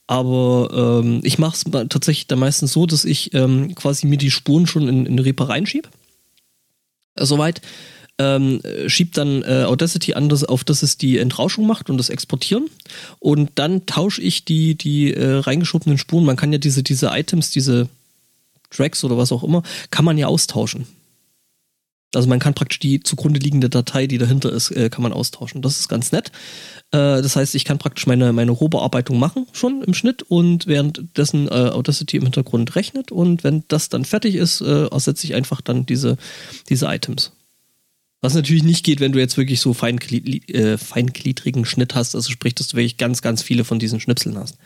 Aber ähm, ich mache es tatsächlich dann meistens so, dass ich ähm, quasi mir die Spuren schon in, in Reaper reinschiebe. Äh, soweit ähm, schiebt dann äh, Audacity an, dass, auf dass es die Entrauschung macht und das Exportieren. Und dann tausche ich die, die äh, reingeschobenen Spuren. Man kann ja diese, diese Items, diese Tracks oder was auch immer, kann man ja austauschen. Also man kann praktisch die zugrunde liegende Datei, die dahinter ist, äh, kann man austauschen. Das ist ganz nett. Äh, das heißt, ich kann praktisch meine, meine Rohbearbeitung machen schon im Schnitt und währenddessen äh, Audacity im Hintergrund rechnet und wenn das dann fertig ist, äh, ersetze ich einfach dann diese, diese Items. Was natürlich nicht geht, wenn du jetzt wirklich so feinglied, äh, feingliedrigen Schnitt hast, also sprich, dass du wirklich ganz, ganz viele von diesen Schnipseln hast.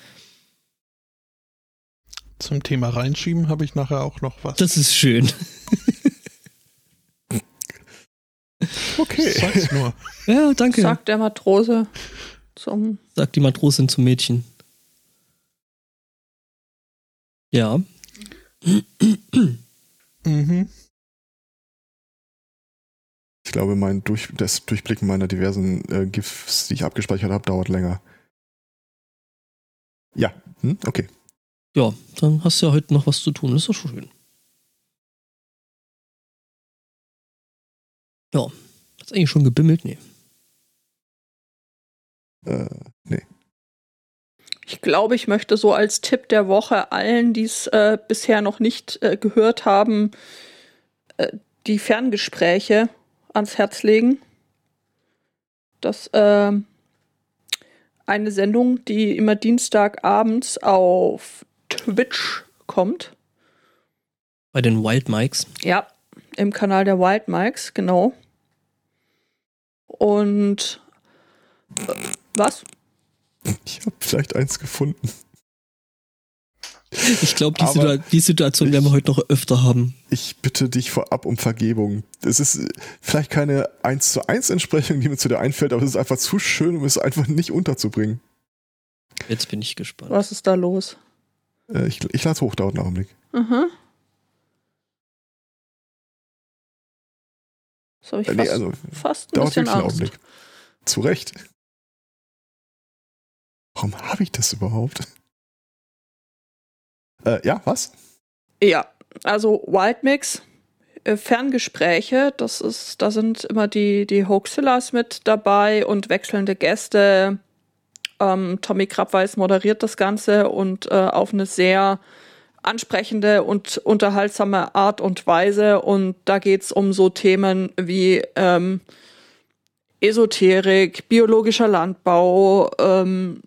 Zum Thema reinschieben habe ich nachher auch noch was. Das ist schön. okay. Sag's nur. Ja, danke. Sagt der Matrose zum. Sagt die Matrosin zum Mädchen. Ja. mhm. Ich glaube, mein Durch das Durchblicken meiner diversen äh, GIFs, die ich abgespeichert habe, dauert länger. Ja, hm? okay. Ja, dann hast du ja heute noch was zu tun. Das ist doch schon schön. Ja. Hat's eigentlich schon gebimmelt? Nee. Äh, nee. Ich glaube, ich möchte so als Tipp der Woche allen, die es äh, bisher noch nicht äh, gehört haben, äh, die Ferngespräche ans Herz legen. Das äh, eine Sendung, die immer Dienstagabends auf Twitch kommt. Bei den Wild Mikes? Ja, im Kanal der Wild Mikes, genau. Und äh, was? Ich habe vielleicht eins gefunden. Ich glaube, die, Situa die, Situation ich, werden wir heute noch öfter haben. Ich bitte dich vorab um Vergebung. Es ist vielleicht keine 1 zu 1 Entsprechung, die mir zu dir einfällt, aber es ist einfach zu schön, um es einfach nicht unterzubringen. Jetzt bin ich gespannt. Was ist da los? Äh, ich ich lade es hoch, dauert einen Augenblick. Mhm. Das habe ich äh, nee, fast, also, fast ein dauert bisschen Angst. Einen Augenblick. Zu Recht. Warum habe ich das überhaupt? Äh, ja, was? Ja, also Wildmix, äh, Ferngespräche, das ist, da sind immer die, die Hoaxillas mit dabei und wechselnde Gäste. Ähm, Tommy Krabweis moderiert das Ganze und äh, auf eine sehr ansprechende und unterhaltsame Art und Weise. Und da geht es um so Themen wie ähm, Esoterik, biologischer Landbau, ähm,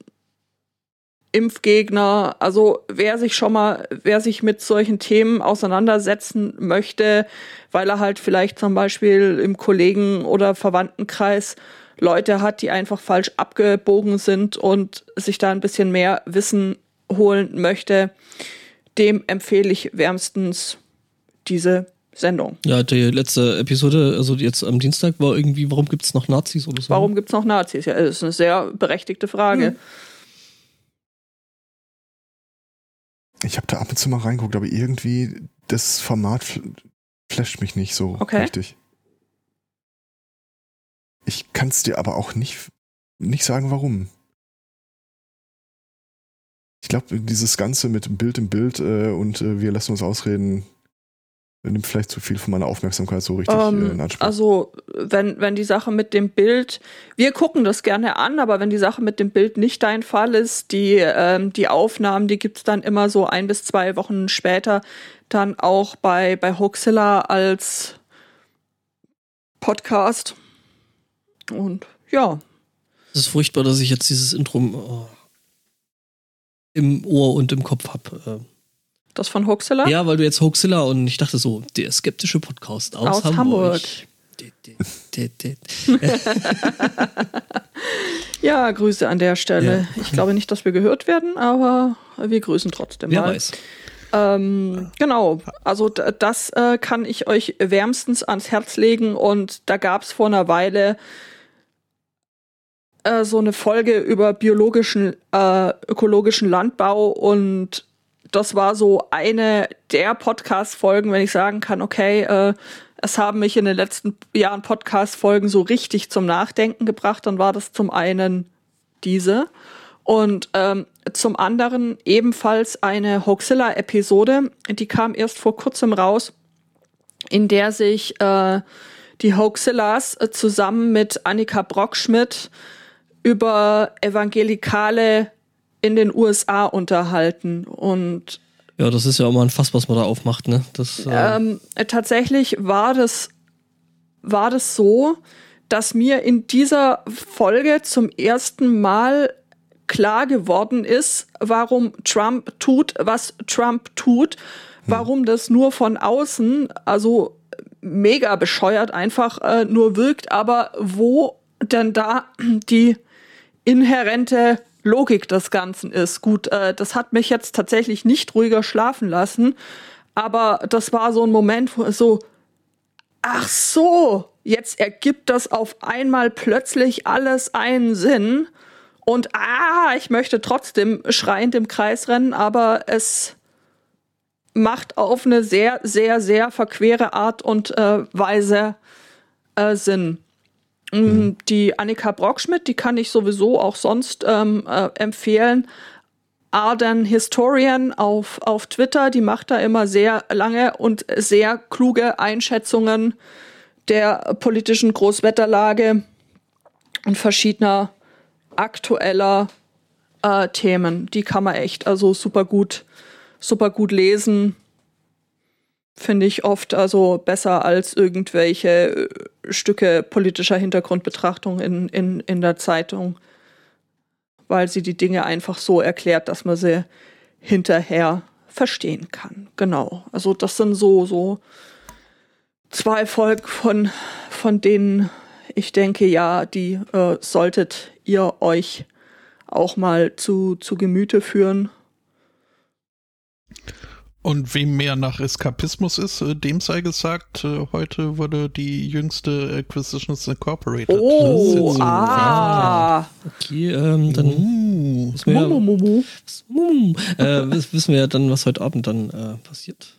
Impfgegner, also wer sich schon mal, wer sich mit solchen Themen auseinandersetzen möchte, weil er halt vielleicht zum Beispiel im Kollegen- oder Verwandtenkreis Leute hat, die einfach falsch abgebogen sind und sich da ein bisschen mehr Wissen holen möchte, dem empfehle ich wärmstens diese Sendung. Ja, die letzte Episode, also jetzt am Dienstag, war irgendwie, warum gibt es noch Nazis oder so? Warum gibt es noch Nazis? Ja, das ist eine sehr berechtigte Frage. Hm. Ich habe da ab und zu mal reingeguckt, aber irgendwie das Format flasht mich nicht so okay. richtig. Ich kann es dir aber auch nicht, nicht sagen, warum. Ich glaube, dieses Ganze mit Bild im Bild äh, und äh, wir lassen uns ausreden, nimmt vielleicht zu viel von meiner Aufmerksamkeit so richtig äh, in Anspruch. Also, wenn, wenn die Sache mit dem Bild, wir gucken das gerne an, aber wenn die Sache mit dem Bild nicht dein Fall ist, die, ähm, die Aufnahmen, die gibt's dann immer so ein bis zwei Wochen später dann auch bei, bei Hoaxilla als Podcast. Und ja. Es ist furchtbar, dass ich jetzt dieses Intro oh, im Ohr und im Kopf habe. Das von Hoaxilla? Ja, weil du jetzt Hoaxilla und ich dachte so, der skeptische Podcast aus, aus Hamburg. Hamburg. ja, Grüße an der Stelle. Ja. Ich glaube nicht, dass wir gehört werden, aber wir grüßen trotzdem Wer mal. weiß. Ähm, genau, also das äh, kann ich euch wärmstens ans Herz legen und da gab es vor einer Weile äh, so eine Folge über biologischen, äh, ökologischen Landbau und das war so eine der Podcast-Folgen, wenn ich sagen kann, okay, äh, es haben mich in den letzten Jahren Podcast-Folgen so richtig zum Nachdenken gebracht, dann war das zum einen diese und ähm, zum anderen ebenfalls eine Hoaxilla-Episode, die kam erst vor kurzem raus, in der sich äh, die Hoaxillas äh, zusammen mit Annika Brockschmidt über evangelikale in den USA unterhalten und ja, das ist ja auch mal ein Fass, was man da aufmacht, ne? Das, äh ähm, tatsächlich war das, war das so, dass mir in dieser Folge zum ersten Mal klar geworden ist, warum Trump tut, was Trump tut, hm. warum das nur von außen, also mega bescheuert einfach äh, nur wirkt, aber wo denn da die inhärente Logik des Ganzen ist. Gut, äh, das hat mich jetzt tatsächlich nicht ruhiger schlafen lassen, aber das war so ein Moment, wo es so, ach so, jetzt ergibt das auf einmal plötzlich alles einen Sinn. Und ah, ich möchte trotzdem schreiend im Kreis rennen, aber es macht auf eine sehr, sehr, sehr verquere Art und äh, Weise äh, Sinn. Mhm. Die Annika Brockschmidt, die kann ich sowieso auch sonst ähm, äh, empfehlen. Arden Historian auf, auf Twitter, die macht da immer sehr lange und sehr kluge Einschätzungen der politischen Großwetterlage und verschiedener aktueller äh, Themen. Die kann man echt also super gut, super gut lesen finde ich oft also besser als irgendwelche äh, Stücke politischer Hintergrundbetrachtung in, in, in der Zeitung, weil sie die Dinge einfach so erklärt, dass man sie hinterher verstehen kann. Genau. Also das sind so, so zwei Folgen von, von denen ich denke, ja, die äh, solltet ihr euch auch mal zu, zu Gemüte führen. Und wem mehr nach Eskapismus ist, äh, dem sei gesagt, äh, heute wurde die jüngste Acquisitions Incorporated. Oh, so. ah. Okay, ähm, dann uh, wissen, wir, Mumu. Äh, wissen wir ja dann, was heute Abend dann äh, passiert.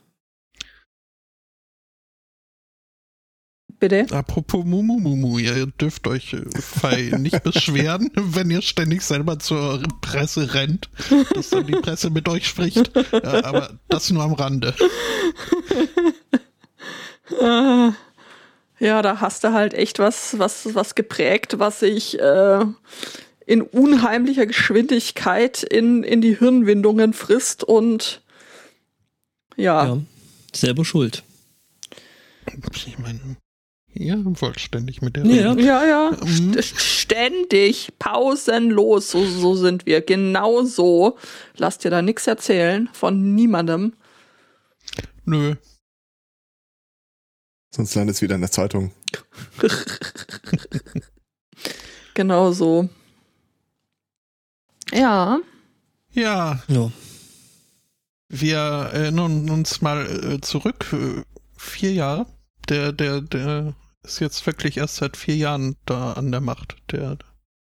Bitte? Apropos Mumumumu, ihr dürft euch äh, nicht beschweren, wenn ihr ständig selber zur Presse rennt, dass dann die Presse mit euch spricht. Ja, aber das nur am Rande. Ja, da hast du halt echt was, was, was geprägt, was sich äh, in unheimlicher Geschwindigkeit in, in die Hirnwindungen frisst und ja. ja selber schuld. Ich meine, ja, vollständig mit der Ja, Rede. ja, ja. Mhm. Ständig, pausenlos, so, so sind wir. Genau so. Lasst dir da nichts erzählen von niemandem. Nö. Sonst landet es wieder in der Zeitung. genau so. Ja. Ja. ja. Wir erinnern uns mal äh, zurück. Vier Jahre. Der, der, der ist jetzt wirklich erst seit vier Jahren da an der Macht. Der,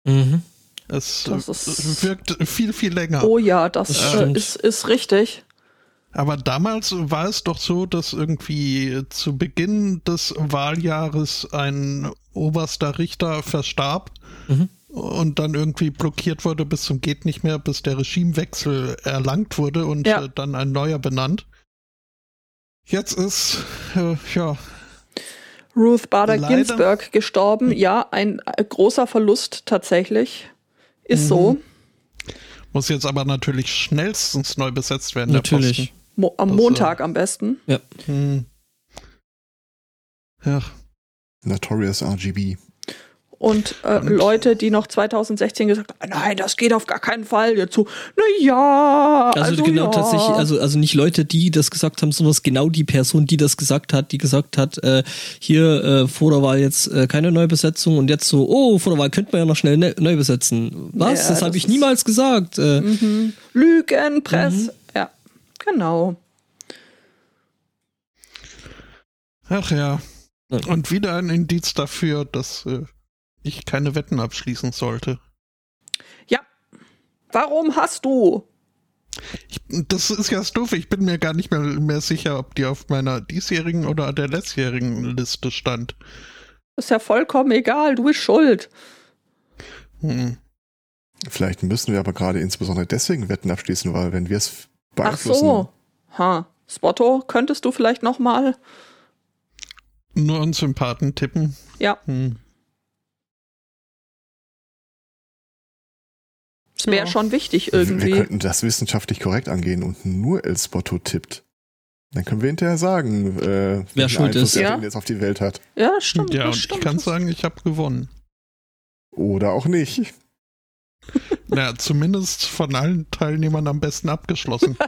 mhm. Es das wirkt viel, viel länger. Oh ja, das, äh, ist, ist richtig. Aber damals war es doch so, dass irgendwie zu Beginn des Wahljahres ein oberster Richter verstarb mhm. und dann irgendwie blockiert wurde bis zum geht nicht mehr, bis der Regimewechsel erlangt wurde und ja. dann ein neuer benannt. Jetzt ist, äh, ja. Ruth Bader Ginsburg gestorben. Ja, ein äh, großer Verlust tatsächlich. Ist mhm. so. Muss jetzt aber natürlich schnellstens neu besetzt werden. Natürlich. Mo am das, Montag äh, am besten. Ja. Hm. Ja. Notorious RGB. Und, äh, und, Leute, die noch 2016 gesagt haben, nein, das geht auf gar keinen Fall. Jetzt so, na ja. Also, also genau, ja. tatsächlich, also, also nicht Leute, die das gesagt haben, sondern genau die Person, die das gesagt hat, die gesagt hat, äh, hier äh, vor der Wahl jetzt äh, keine Neubesetzung und jetzt so, oh, vor der Wahl könnte man ja noch schnell ne neu besetzen. Was? Ja, das habe ich niemals gesagt. Äh, mhm. Lügen, Press. Mhm. Ja, genau. Ach ja. Und wieder ein Indiz dafür, dass äh, ich keine Wetten abschließen sollte. Ja. Warum hast du? Ich, das ist ja doof. Ich bin mir gar nicht mehr, mehr sicher, ob die auf meiner diesjährigen oder der letztjährigen Liste stand. Ist ja vollkommen egal. Du bist schuld. Hm. Vielleicht müssen wir aber gerade insbesondere deswegen Wetten abschließen, weil wenn wir es beeinflussen. Ach so. Ha. Spotto, könntest du vielleicht noch mal nur einen Sympathen tippen? Ja. Hm. Das wäre ja. schon wichtig irgendwie. Wir könnten das wissenschaftlich korrekt angehen und nur El Spotto tippt. Dann können wir hinterher sagen, äh, wer schuld Einfluss ist, ja. jetzt auf die Welt hat. Ja, stimmt. Ja, und stimmt. ich kann sagen, ich habe gewonnen. Oder auch nicht. Ja, zumindest von allen Teilnehmern am besten abgeschlossen.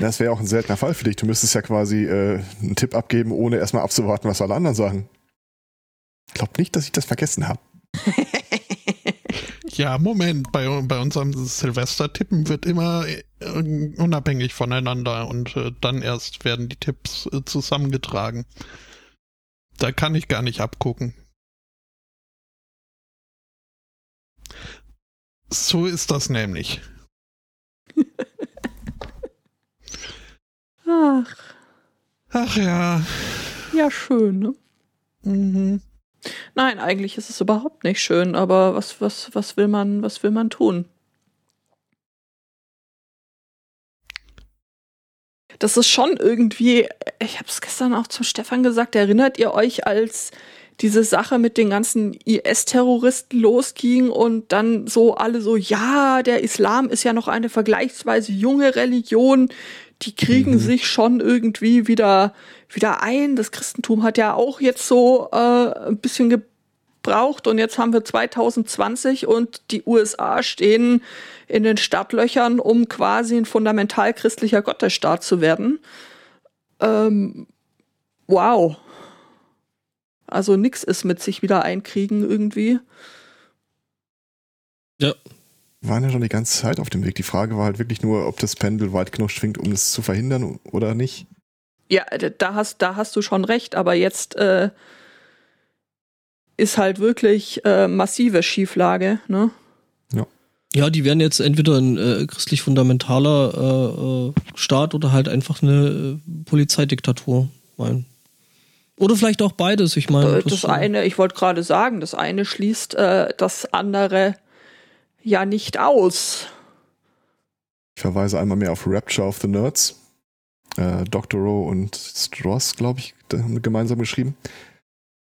Das wäre auch ein seltener Fall für dich. Du müsstest ja quasi äh, einen Tipp abgeben, ohne erstmal abzuwarten, was alle anderen sagen. Ich glaube nicht, dass ich das vergessen habe. ja, Moment. Bei, bei unserem Silvester-Tippen wird immer äh, unabhängig voneinander und äh, dann erst werden die Tipps äh, zusammengetragen. Da kann ich gar nicht abgucken. So ist das nämlich. Ach. Ach ja. Ja, schön, ne? Mhm. Nein, eigentlich ist es überhaupt nicht schön, aber was, was, was will man, was will man tun? Das ist schon irgendwie, ich habe es gestern auch zum Stefan gesagt, erinnert ihr euch, als diese Sache mit den ganzen IS-Terroristen losging und dann so alle so, ja, der Islam ist ja noch eine vergleichsweise junge Religion, die kriegen mhm. sich schon irgendwie wieder, wieder ein. Das Christentum hat ja auch jetzt so äh, ein bisschen gebraucht und jetzt haben wir 2020 und die USA stehen in den Startlöchern, um quasi ein fundamental christlicher Gottesstaat zu werden. Ähm, wow. Also nix ist mit sich wieder einkriegen irgendwie. Ja, waren ja schon die ganze Zeit auf dem Weg. Die Frage war halt wirklich nur, ob das Pendel weit genug schwingt, um es zu verhindern oder nicht. Ja, da hast, da hast du schon recht, aber jetzt äh, ist halt wirklich äh, massive Schieflage, ne? Ja. Ja, die werden jetzt entweder ein äh, christlich fundamentaler äh, äh, Staat oder halt einfach eine äh, Polizeidiktatur. Mein. Oder vielleicht auch beides, ich meine. Das, das eine, ich wollte gerade sagen, das eine schließt das andere ja nicht aus. Ich verweise einmal mehr auf Rapture of the Nerds. Äh, Doctorow und Stross, glaube ich, haben gemeinsam geschrieben.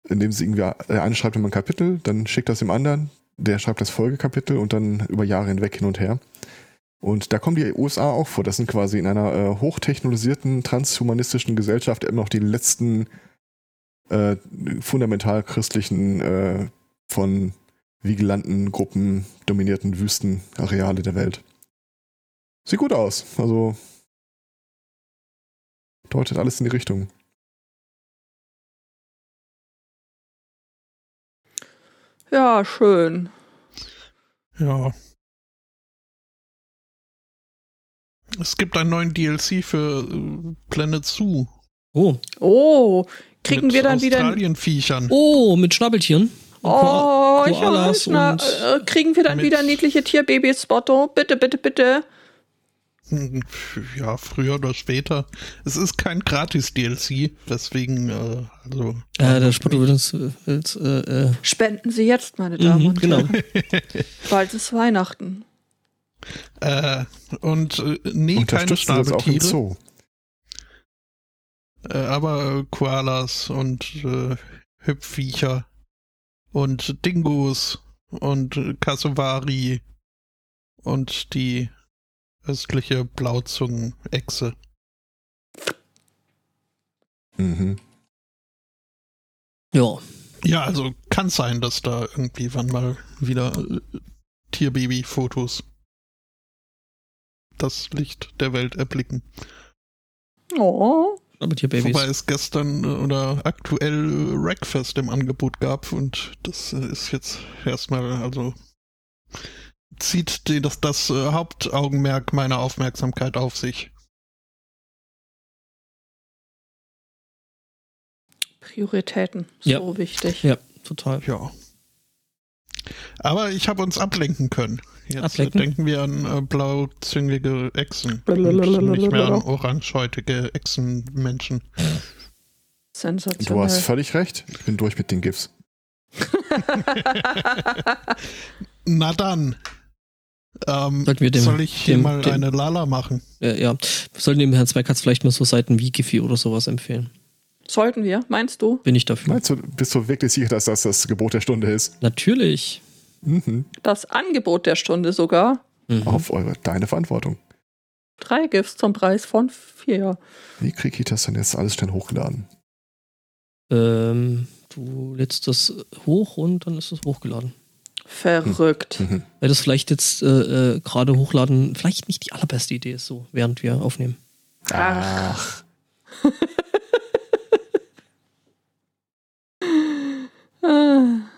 Indem sie irgendwie, der eine schreibt immer ein Kapitel, dann schickt das dem anderen, der schreibt das Folgekapitel und dann über Jahre hinweg hin und her. Und da kommen die USA auch vor. Das sind quasi in einer äh, hochtechnologisierten, transhumanistischen Gesellschaft immer noch die letzten äh, fundamental christlichen äh, von vigilanten Gruppen dominierten Wüstenareale der Welt. Sieht gut aus. Also deutet alles in die Richtung. Ja, schön. Ja. Es gibt einen neuen DLC für äh, Planet Zoo. Oh. Oh, kriegen mit wir dann wieder. Australienviechern. Oh, mit Schnabeltieren. Oh, ich weiß, na, äh, kriegen wir dann wieder niedliche Tierbabys, Spotto? Bitte, bitte, bitte. Ja, früher oder später. Es ist kein Gratis-DLC, deswegen, äh, also. Ja, der Spotto wird uns. Äh, äh, Spenden Sie jetzt, meine Damen mhm, und genau. Herren. Genau. Bald ist Weihnachten. Äh, und äh, nee, keine Schnabeltiere. Äh, aber Koalas und äh, Hüpfviecher und Dingos und Kasuvari und die östliche Blauzungen-Echse. Mhm. Ja. Ja, also kann sein, dass da irgendwie wann mal wieder äh, Tierbaby-Fotos das Licht der Welt erblicken. Oh. Aber Tierbabys. Wobei es gestern äh, oder aktuell Rackfest im Angebot gab und das äh, ist jetzt erstmal, also zieht die, das, das äh, Hauptaugenmerk meiner Aufmerksamkeit auf sich. Prioritäten, so ja. wichtig. Ja, total. Ja. Aber ich habe uns ablenken können. Jetzt ablenken? denken wir an äh, blauzüngige Echsen. nicht mehr an orangehäutige Echsenmenschen. Du hast völlig recht. Ich bin durch mit den GIFs. Na dann. Ähm, wir dem, soll ich hier dem, mal dem, eine Lala machen? Ja, ja. Wir sollten dem Herrn Zweikatz vielleicht mal so Seiten wie Giphy oder sowas empfehlen. Sollten wir, meinst du? Bin ich dafür. Meinst du, bist du wirklich sicher, dass das das Gebot der Stunde ist? Natürlich. Mhm. Das Angebot der Stunde sogar. Mhm. Auf eure, deine Verantwortung. Drei GIFs zum Preis von vier. Wie kriege ich das denn jetzt alles schnell hochgeladen? Ähm, du lädst das hoch und dann ist es hochgeladen. Verrückt. Mhm. Weil das vielleicht jetzt äh, äh, gerade hochladen vielleicht nicht die allerbeste Idee ist, so während wir aufnehmen. Ach. 嗯